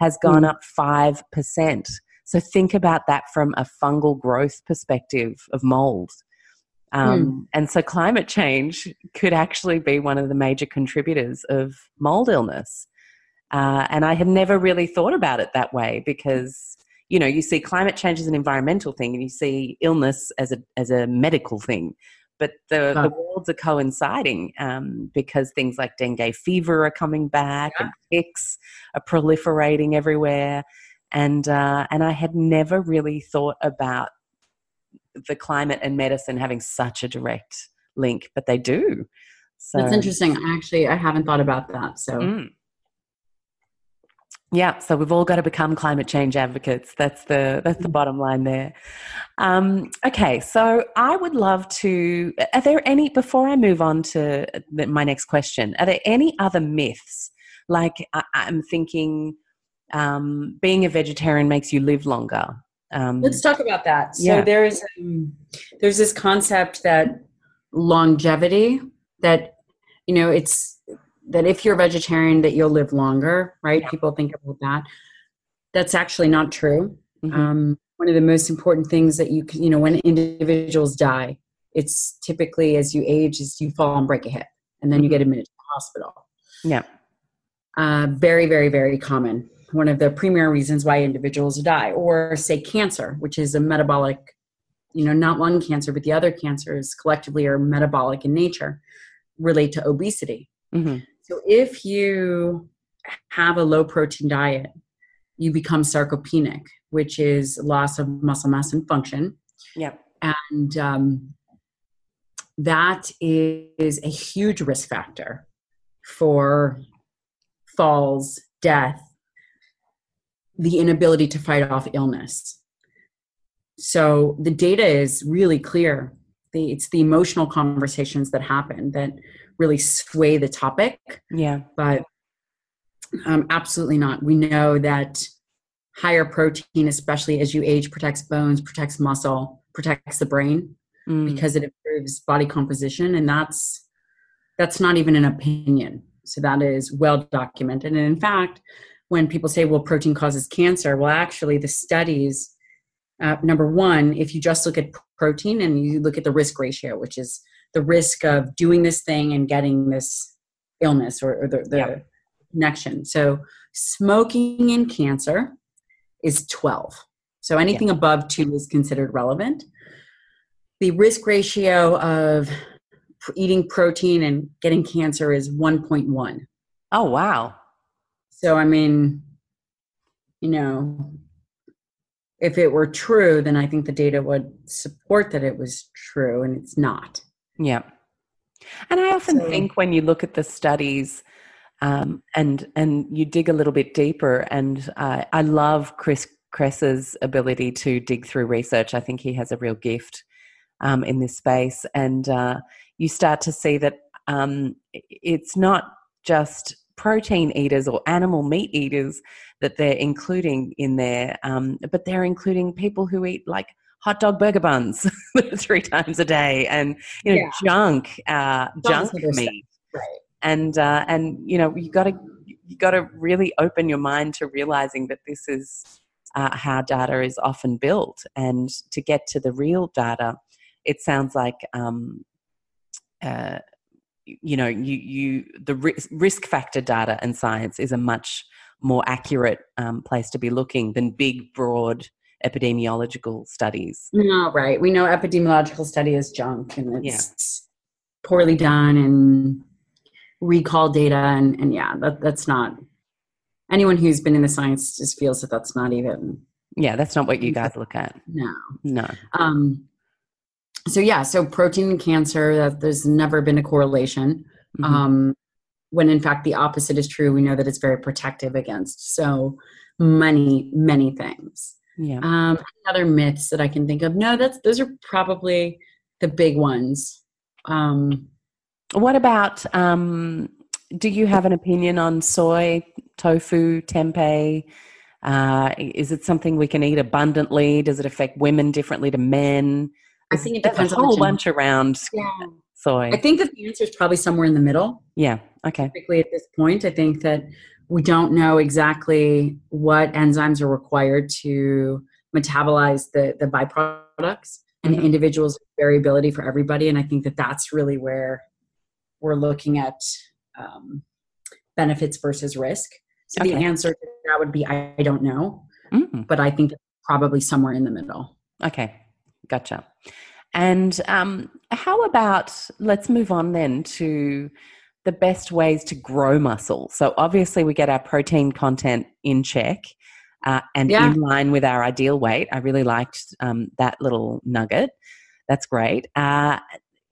has gone Mm. up 5%. So think about that from a fungal growth perspective of mold. Um, And so climate change could actually be one of the major contributors of mold illness. Uh, and I had never really thought about it that way because, you know, you see climate change as an environmental thing and you see illness as a, as a medical thing. But the, the worlds are coinciding um, because things like dengue fever are coming back and ticks are proliferating everywhere. And, uh, and I had never really thought about the climate and medicine having such a direct link, but they do. So That's interesting. Actually, I haven't thought about that. So, Mm. Yeah, so we've all got to become climate change advocates. That's the that's the bottom line there. Um, okay, so I would love to. Are there any before I move on to my next question? Are there any other myths? Like I, I'm thinking, um, being a vegetarian makes you live longer. Um, let's talk about that. So, Yeah. there's, um, there's this concept that longevity, that, you know, it's that if you're vegetarian, that you'll live longer, right? Yeah. People think about that. That's actually not true. mhm. um, one of the most important things that you can, you know when individuals die it's typically as you age is you fall and break a hip and then you get admitted to the hospital yeah, uh, very very very common one of the premier reasons why individuals die or say cancer which is a metabolic you know not lung cancer but the other cancers collectively are metabolic in nature relate to obesity. Hmm so if you have a low protein diet, you become sarcopenic, which is loss of muscle mass and function. yeah, And um, that is a huge risk factor for falls, death, the inability to fight off illness. So the data is really clear. The, it's the emotional conversations that happen that really sway the topic yeah, but um, absolutely not. We know that higher protein, especially as you age, protects bones, protects muscle, protects the brain Mm. because it improves body composition, and that's that's not even an opinion. So that is well documented. And in fact, when people say, "Well, protein causes cancer," well, actually, the studies. Uh, number one, if you just look at protein and you look at the risk ratio, which is the risk of doing this thing and getting this illness or, or the, the Yeah. connection. So smoking in cancer is 12. So anything above two is considered relevant. The risk ratio of eating protein and getting cancer is 1.1. Oh wow, So, I mean, you know, if it were true, then I think the data would support that it was true, and it's not. Yeah. And I often So- think when you look at the studies um, and and you dig a little bit deeper, and uh, I love Chris Kresser's ability to dig through research. I think he has a real gift um, in this space, and uh, you start to see that um, it's not just protein eaters or animal meat eaters that they're including in there, um, but they're including people who eat like hot dog burger buns three times a day and you know Yeah. junk uh, junk meat Right. and uh, and you know you got to you got to really open your mind to realizing that this is uh, how data is often built and to get to the real data it sounds like um, uh, you know you you the risk factor data and science is a much more accurate um, place to be looking than big broad epidemiological studies. No right? We know epidemiological study is junk and it's yeah. poorly done and recall data and, and yeah that, that's not anyone who's been in the science just feels that that's not even yeah that's not what you guys look at. No. No. Um so yeah so protein and cancer that there's never been a correlation. Mm-hmm. um when in fact the opposite is true. We know that it's very protective against so many many things. Yeah. Um other myths that i can think of? No that's those are probably the big ones. Um what about um do you have an opinion on soy tofu tempeh? Uh, is it something we can eat abundantly? Does it affect women differently to men I think it depends. On a whole bunch around yeah. soy. I think that the answer is probably somewhere in the middle. Yeah. Okay. Particularly at this point, I think that we don't know exactly what enzymes are required to metabolize the the byproducts and mm-hmm. individuals variability for everybody and i think that that's really where we're looking at um, benefits versus risk so okay. the answer to that would be i, I don't know mm-hmm. but i think probably somewhere in the middle okay Gotcha. And um, how about let's move on then to the best ways to grow muscle. So obviously, we get our protein content in check uh, and yeah. in line with our ideal weight. I really liked um, that little nugget. That's great. Uh,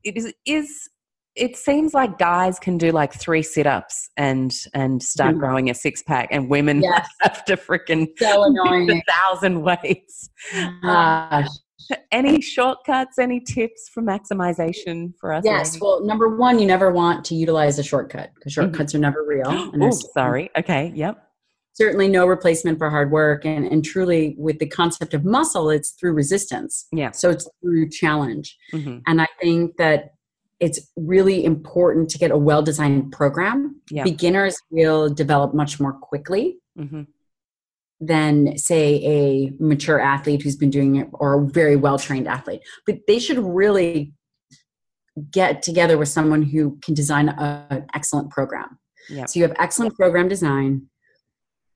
it is, is it seems like guys can do like three sit-ups and and start mm. growing a six-pack and women yes. have to freaking so annoying a thousand weights Gosh any shortcuts, any tips for maximization for us? Yes. Well, number one, you never want to utilize a shortcut because mm-hmm. shortcuts mm-hmm. are never real. oh, sorry. Okay. Yep. Certainly no replacement for hard work. And, and truly, with the concept of muscle, it's through resistance. Yeah. So it's through challenge. Mm-hmm. And I think that it's really important to get a well designed program. Yeah. Beginners will develop much more quickly. Mm-hmm than say a mature athlete who's been doing it or a very well trained athlete but they should really get together with someone who can design an excellent program yep. so you have excellent program design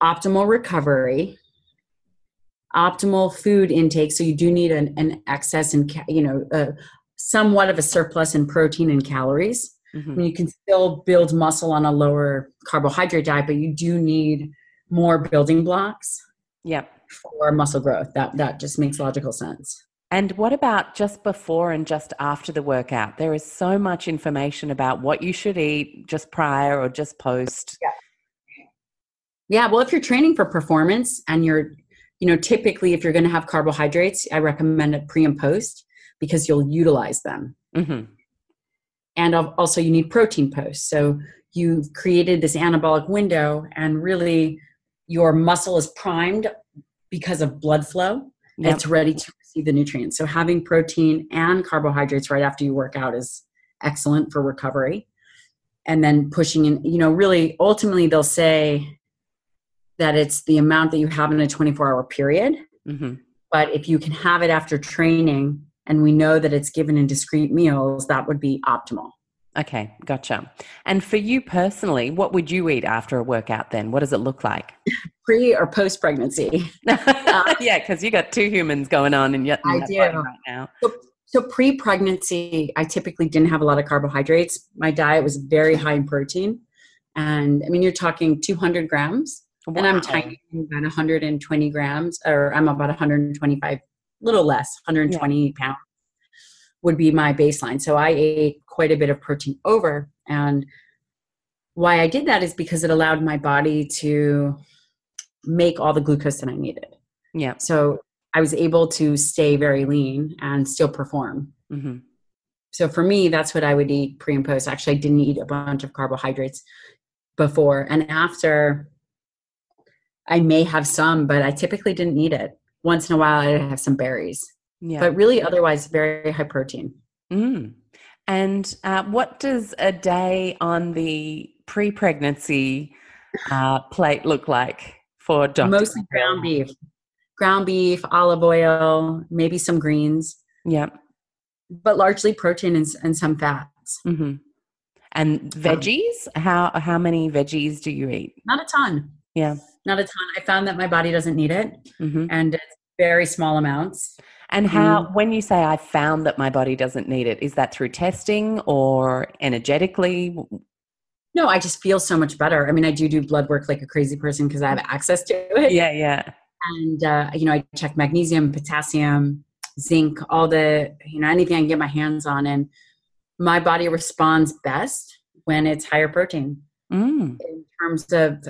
optimal recovery optimal food intake so you do need an, an excess and you know uh, somewhat of a surplus in protein and calories mm-hmm. I mean, you can still build muscle on a lower carbohydrate diet but you do need more building blocks yeah for muscle growth. That that just makes logical sense. And what about just before and just after the workout? There is so much information about what you should eat just prior or just post. Yeah. Yeah well if you're training for performance and you're you know typically if you're going to have carbohydrates i recommend it pre and post because you'll utilize them. Mm-hmm. and also you need protein post so you've created this anabolic window and really your muscle is primed because of blood flow. Yep. it's ready to receive the nutrients. So having protein and carbohydrates right after you work out is excellent for recovery. And then pushing in you know really ultimately they'll say that it's the amount that you have in a 24 hour period. Mm-hmm. but if you can have it after training and we know that it's given in discrete meals that would be optimal Okay, gotcha. And for you personally, what would you eat after a workout then? What does it look like? Pre or post pregnancy? uh, yeah, because you got two humans going on in, your I do. right now. So, so pre pregnancy, I typically didn't have a lot of carbohydrates. My diet was very high in protein. And I mean, you're talking 200 grams. Wow. And I'm tiny, about 120 grams, or I'm about 125, little less, 120 yeah. pounds would be my baseline. So I ate quite a bit of protein over. And why I did that is because it allowed my body to make all the glucose that I needed. Yeah. So I was able to stay very lean and still perform. Mm-hmm. So for me, that's what I would eat pre and post. Actually, I didn't eat a bunch of carbohydrates before and after. I may have some, but I typically didn't eat it. Once in a while, I'd have some berries. Yeah. But really, otherwise, very high protein. Mm. And uh, what does a day on the pre pregnancy uh, plate look like for Dr. Mostly ground beef. Ground beef, olive oil, maybe some greens. Yeah. But largely protein and, and some fats. Mm-hmm. And veggies? How how many veggies do you eat? Not a ton. Yeah. Not a ton. I found that my body doesn't need it, hmm and it's very small amounts. And how, Mm. when you say I found that my body doesn't need it, is that through testing or energetically? No, I just feel so much better. I mean, I do do blood work like a crazy person because I have access to it. Yeah, yeah. And, uh, you know, I check magnesium, potassium, zinc, all the, you know, anything I can get my hands on. And my body responds best when it's higher protein. Mm, In terms of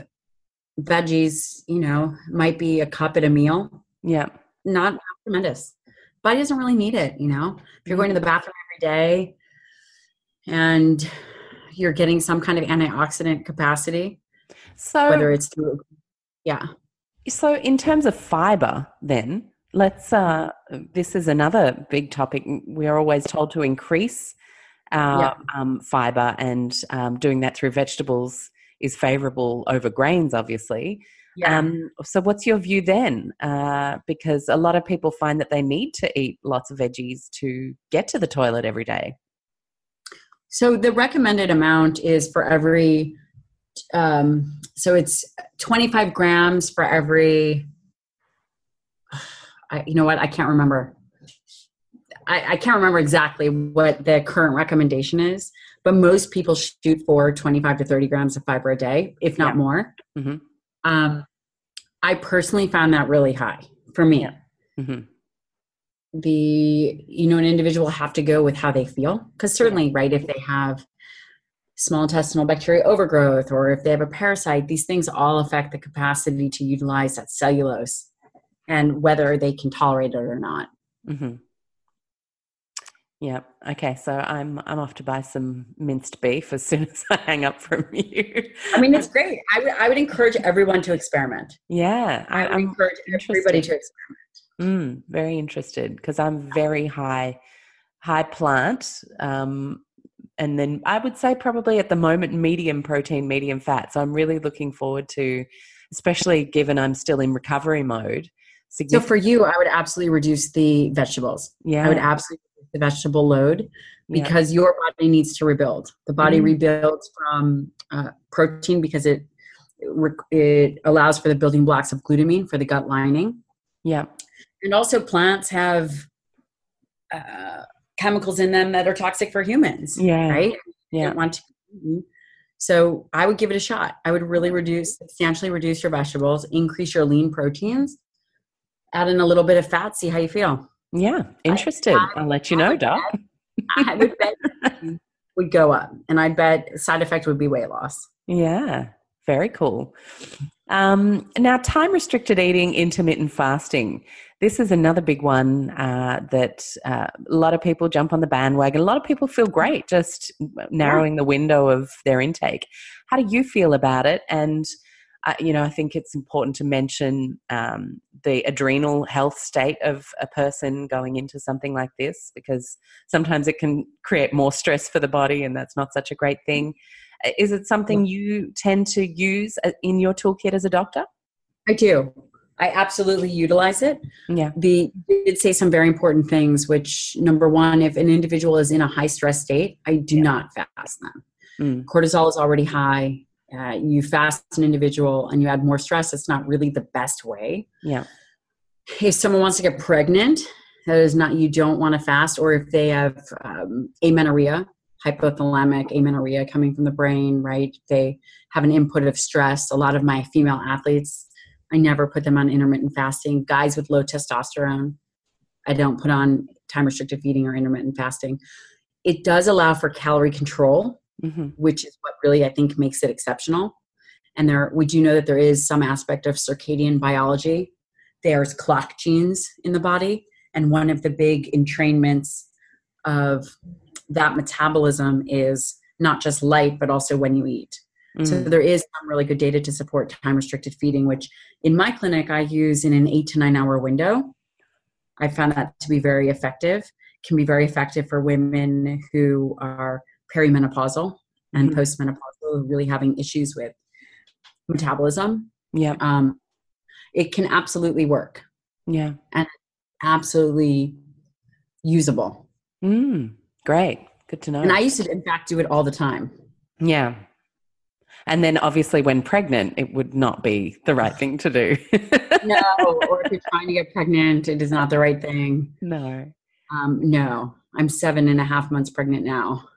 veggies, you know, might be a cup at a meal. yeah. Not, not tremendous. Body doesn't really need it, you know. If you're going to the bathroom every day and you're getting some kind of antioxidant capacity, So, whether it's through, yeah. so in terms of fiber, then let's. Uh, this is another big topic. We are always told to increase our um, fiber, and um, doing that through vegetables is favourable over grains, obviously. Yeah. Um, so, what's your view then? Uh, because a lot of people find that they need to eat lots of veggies to get to the toilet every day. So the recommended amount is for every, um, so it's 25 grams for every, I, you know what, I can't remember. I, I can't remember exactly what the current recommendation is, but most people shoot for 25 to 30 grams of fiber a day, if not Yeah. more. Mhm. Um, I personally found that really high for me. Yeah. hmm the you know an individual have to go with how they feel because certainly right if they have small intestinal bacteria overgrowth or if they have a parasite these things all affect the capacity to utilize that cellulose and whether they can tolerate it or not hmm Yeah. Okay. So I'm I'm off to buy some minced beef as soon as I hang up from you. i mean it's great i would i would encourage everyone to experiment yeah. i would I'm encourage everybody interested. to experiment mm, very interested because I'm very high high plant. Um, and then I would say probably at the moment medium protein, medium fat. So I'm really looking forward to, especially given I'm still in recovery mode. so for you i would absolutely reduce the vegetables yeah, i would absolutely the vegetable load yeah, because your body needs to rebuild. The body Mm. rebuilds from uh, protein because it it allows for the building blocks of glutamine for the gut lining, yeah, and also plants have uh, chemicals in them that are toxic for humans. yeah, Right? Yeah. don't want to. So I would give it a shot. I would really reduce, substantially reduce your vegetables, increase your lean proteins, add in a little bit of fat, see how you feel. Yeah, interested. I- I'll let you know, Doc. I would bet would go up, and I bet side effect would be weight loss. Yeah, very cool. Um, now, time restricted eating, intermittent fasting. This is another big one uh, that uh, a lot of people jump on the bandwagon. A lot of people feel great just narrowing the window of their intake. How do you feel about it? And you know, I think it's important to mention um, the adrenal health state of a person going into something like this because sometimes it can create more stress for the body, and that's not such a great thing. Uh, Is it something you tend to use uh, in your toolkit as a doctor? I do. I absolutely utilize it. Yeah. The you did say some very important things. Which number one, if an individual is in a high stress state, I do Yeah. not fast them. Mm. Cortisol is already high. Uh, you fast an individual and you add more stress. It's not really the best way. Yeah. if someone wants to get pregnant, that is not you don't want to fast, or if they have um, amenorrhea, hypothalamic amenorrhea coming from the brain, right? They have an input of stress. A lot of my female athletes, I never put them on intermittent fasting. Guys with low testosterone, I don't put on time restricted feeding or intermittent fasting. It does allow for calorie control, hmm which is what really I think makes it exceptional. And there, we do know that there is some aspect of circadian biology. There's clock genes in the body, and one of the big entrainments of that metabolism is not just light, but also when you eat. So Mm. there is some really good data to support time restricted feeding, which in my clinic I use in an eight to nine hour window. I found that to be very effective. Can be very effective for women who are perimenopausal and Mhm. postmenopausal, really having issues with metabolism. Yeah. Um, it can absolutely work, Yeah. And absolutely usable. Mm. Great. Good to know. And I used to, in fact, do it all the time. Yeah. And then obviously when pregnant, it would not be the right thing to do. no, or if you're trying to get pregnant, it is not the right thing. No. Um, no, I'm seven and a half months pregnant now.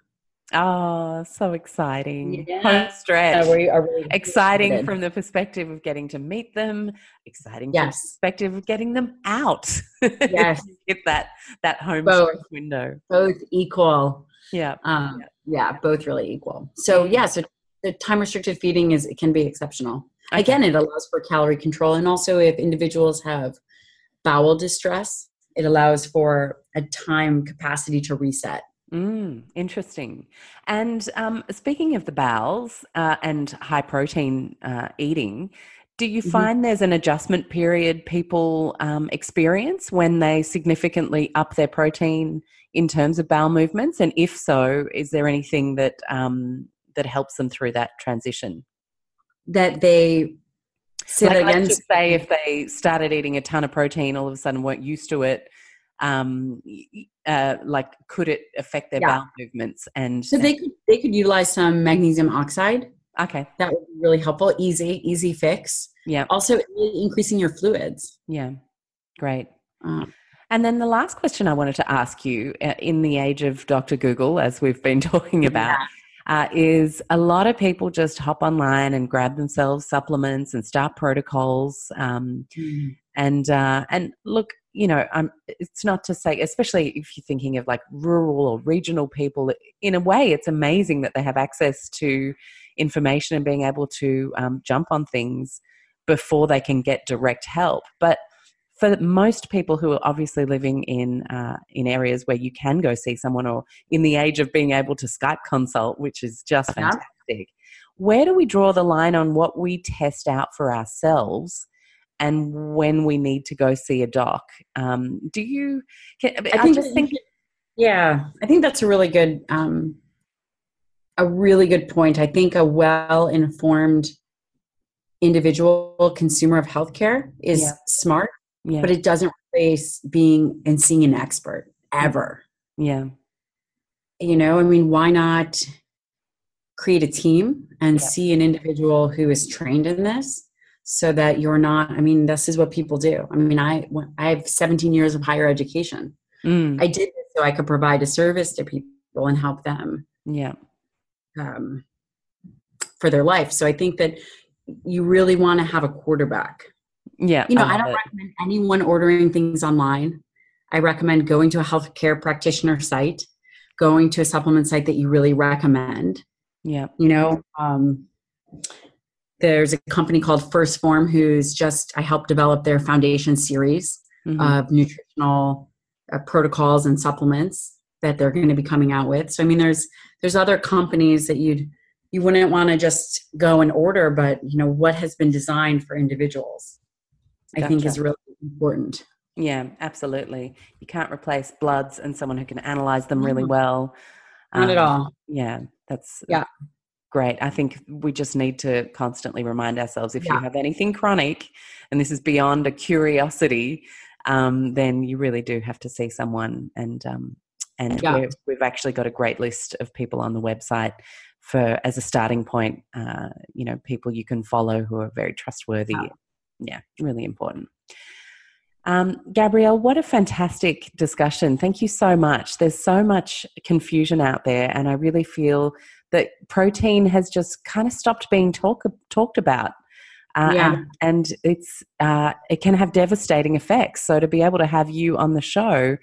Oh, so exciting. Yeah. Home stretch. We are really exciting excited. from the perspective of getting to meet them, exciting from the perspective of getting them out. Yes. Get that that home Both. stretch window. both equal. Yeah. Um, yeah, both really equal. So yeah, so the time restricted feeding is it can be exceptional. Okay. Again, it allows for calorie control, and also if individuals have bowel distress, it allows for a time capacity to reset. Mm, interesting. And um, speaking of the bowels uh, and high protein uh, eating, do you Mhm. find there's an adjustment period people um, experience when they significantly up their protein in terms of bowel movements? And if so, is there anything that um, that helps them through that transition? That they say like, that again. let's just say if they started eating a ton of protein, all of a sudden weren't used to it. Um, uh, like, could it affect their Yeah. bowel movements? And So they could they could utilize some magnesium oxide. okay, That would be really helpful. Easy, easy fix. yeah, Also, really increasing your fluids. yeah, great. Um, And then the last question I wanted to ask you uh, in the age of Dr. Google, as we've been talking about, uh, is a lot of people just hop online and grab themselves supplements and start protocols. Um, mm, and uh, and look, you know, um, it's not to say, especially if you're thinking of like rural or regional people. In a way, it's amazing that they have access to information and being able to um, jump on things before they can get direct help. But for most people who are obviously living in uh, in areas where you can go see someone, or in the age of being able to Skype consult, which is just Yeah. fantastic, where do we draw the line on what we test out for ourselves? And when we need to go see a doc. Um, do you? Can, I, think just think. Yeah, I think that's a really good, um, a really good point. I think a well-informed individual consumer of healthcare is Yeah. smart, Yeah, but it doesn't replace being and seeing an expert ever. yeah, You know, I mean, why not create a team and Yeah. see an individual who is trained in this? So that you're not. I mean, this is what people do. I mean, I I have 17 years of higher education. Mm, I did so I could provide a service to people and help them yeah, um, for their life. So I think that you really want to have a quarterback. yeah. You know, I I don't it. recommend anyone ordering things online. I recommend going to a healthcare practitioner site, going to a supplement site that you really recommend. Yeah, You know, um, there's a company called First Form who's just I helped develop their foundation series mhm, of nutritional uh, protocols and supplements that they're going to be coming out with. So I mean, there's there's other companies that you'd you wouldn't want to just go and order, but you know what has been designed for individuals, I think is really important. yeah. Absolutely. You can't replace bloods and someone who can analyze them really well. Not at Um, all. Yeah, that's Yeah. Great. I think we just need to constantly remind ourselves if you have anything chronic, and this is beyond a curiosity, um, then you really do have to see someone. And um, and Yeah. we've actually got a great list of people on the website for as a starting point. Uh, you know, people you can follow who are very trustworthy. Yeah. Yeah, really important. Um, Gabrielle, what a fantastic discussion. Thank you so much. There's so much confusion out there, and I really feel that protein has just kind of stopped being talk, talked about. Uh, Yeah. and, and it's uh, it can have devastating effects. So to be able to have you on the show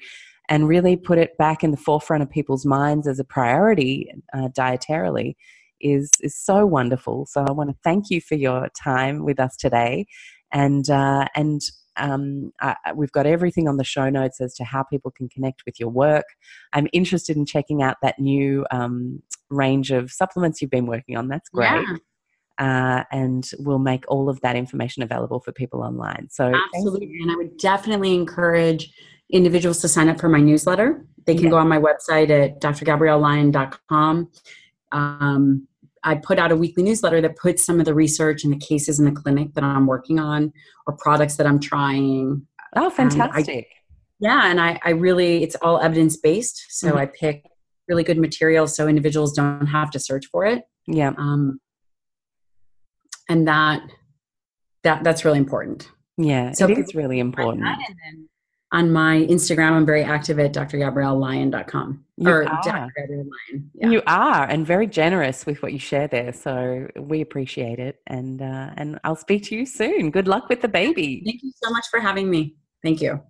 and really put it back in the forefront of people's minds as a priority uh, dietarily is is so wonderful. So I want to thank you for your time with us today, and uh, and um, I- we've got everything on the show notes as to how people can connect with your work. I'm interested in checking out that new um, range of supplements you've been working on. That's great. Yeah, Uh, and we'll make all of that information available for people online. So, absolutely. And I would definitely encourage individuals to sign up for my newsletter. They can Yeah. go on my website at drgabriellelyon.com. Um, I put out a weekly newsletter that puts some of the research and the cases in the clinic that I'm working on or products that I'm trying. oh, I- fantastic. Yeah, and I, I really, it's all evidence based. So Mhm. I pick really good material so individuals don't have to search for it. Yeah. Um, and that that that's really important. Yeah, So it is really important. And then on my Instagram, I'm very active at drgabriellelyon.com You or are. Dr. Gabrielle Lyon. Yeah. You are, and very generous with what you share there. So we appreciate it, and uh, and I'll speak to you soon. Good luck with the baby. Thank you so much for having me. Thank you.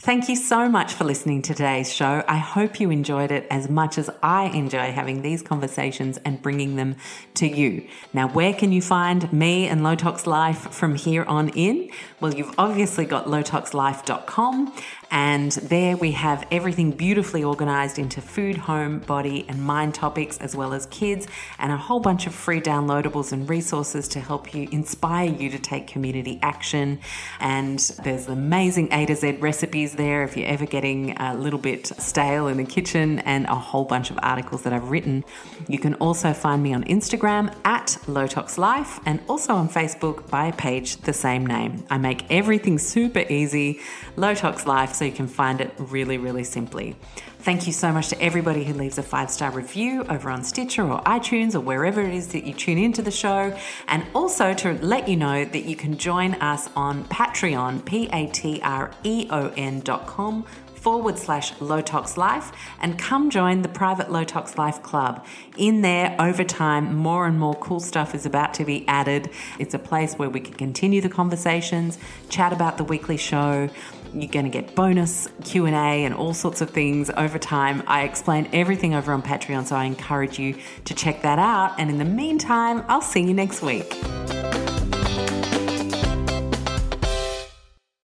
Thank you so much for listening to today's show. I hope you enjoyed it as much as I enjoy having these conversations and bringing them to you. Now, where can you find me and Low Tox Life from here on in? Well, you've obviously got lowtoxlife.com, and there we have everything beautifully organized into food, home, body, and mind topics, as well as kids, and a whole bunch of free downloadables and resources to help you inspire you to take community action. And there's amazing A to Z recipes there if you're ever getting a little bit stale in the kitchen, and a whole bunch of articles that I've written. You can also find me on Instagram at lowtoxlife and also on Facebook by a page the same name. I make everything super easy, Low Tox Life, you can find it really, really simply. Thank you so much to everybody who leaves a five star review over on Stitcher or iTunes or wherever it is that you tune into the show. And also to let you know that you can join us on Patreon, P A T R E O N dot com forward slash Low Tox Life and come join the private Low Tox Life Club. In there, over time, more and more cool stuff is about to be added. It's a place where we can continue the conversations, chat about the weekly show. You're going to get bonus Q&A and all sorts of things over time. I explain everything over on Patreon, so I encourage you to check that out. And in the meantime, I'll see you next week.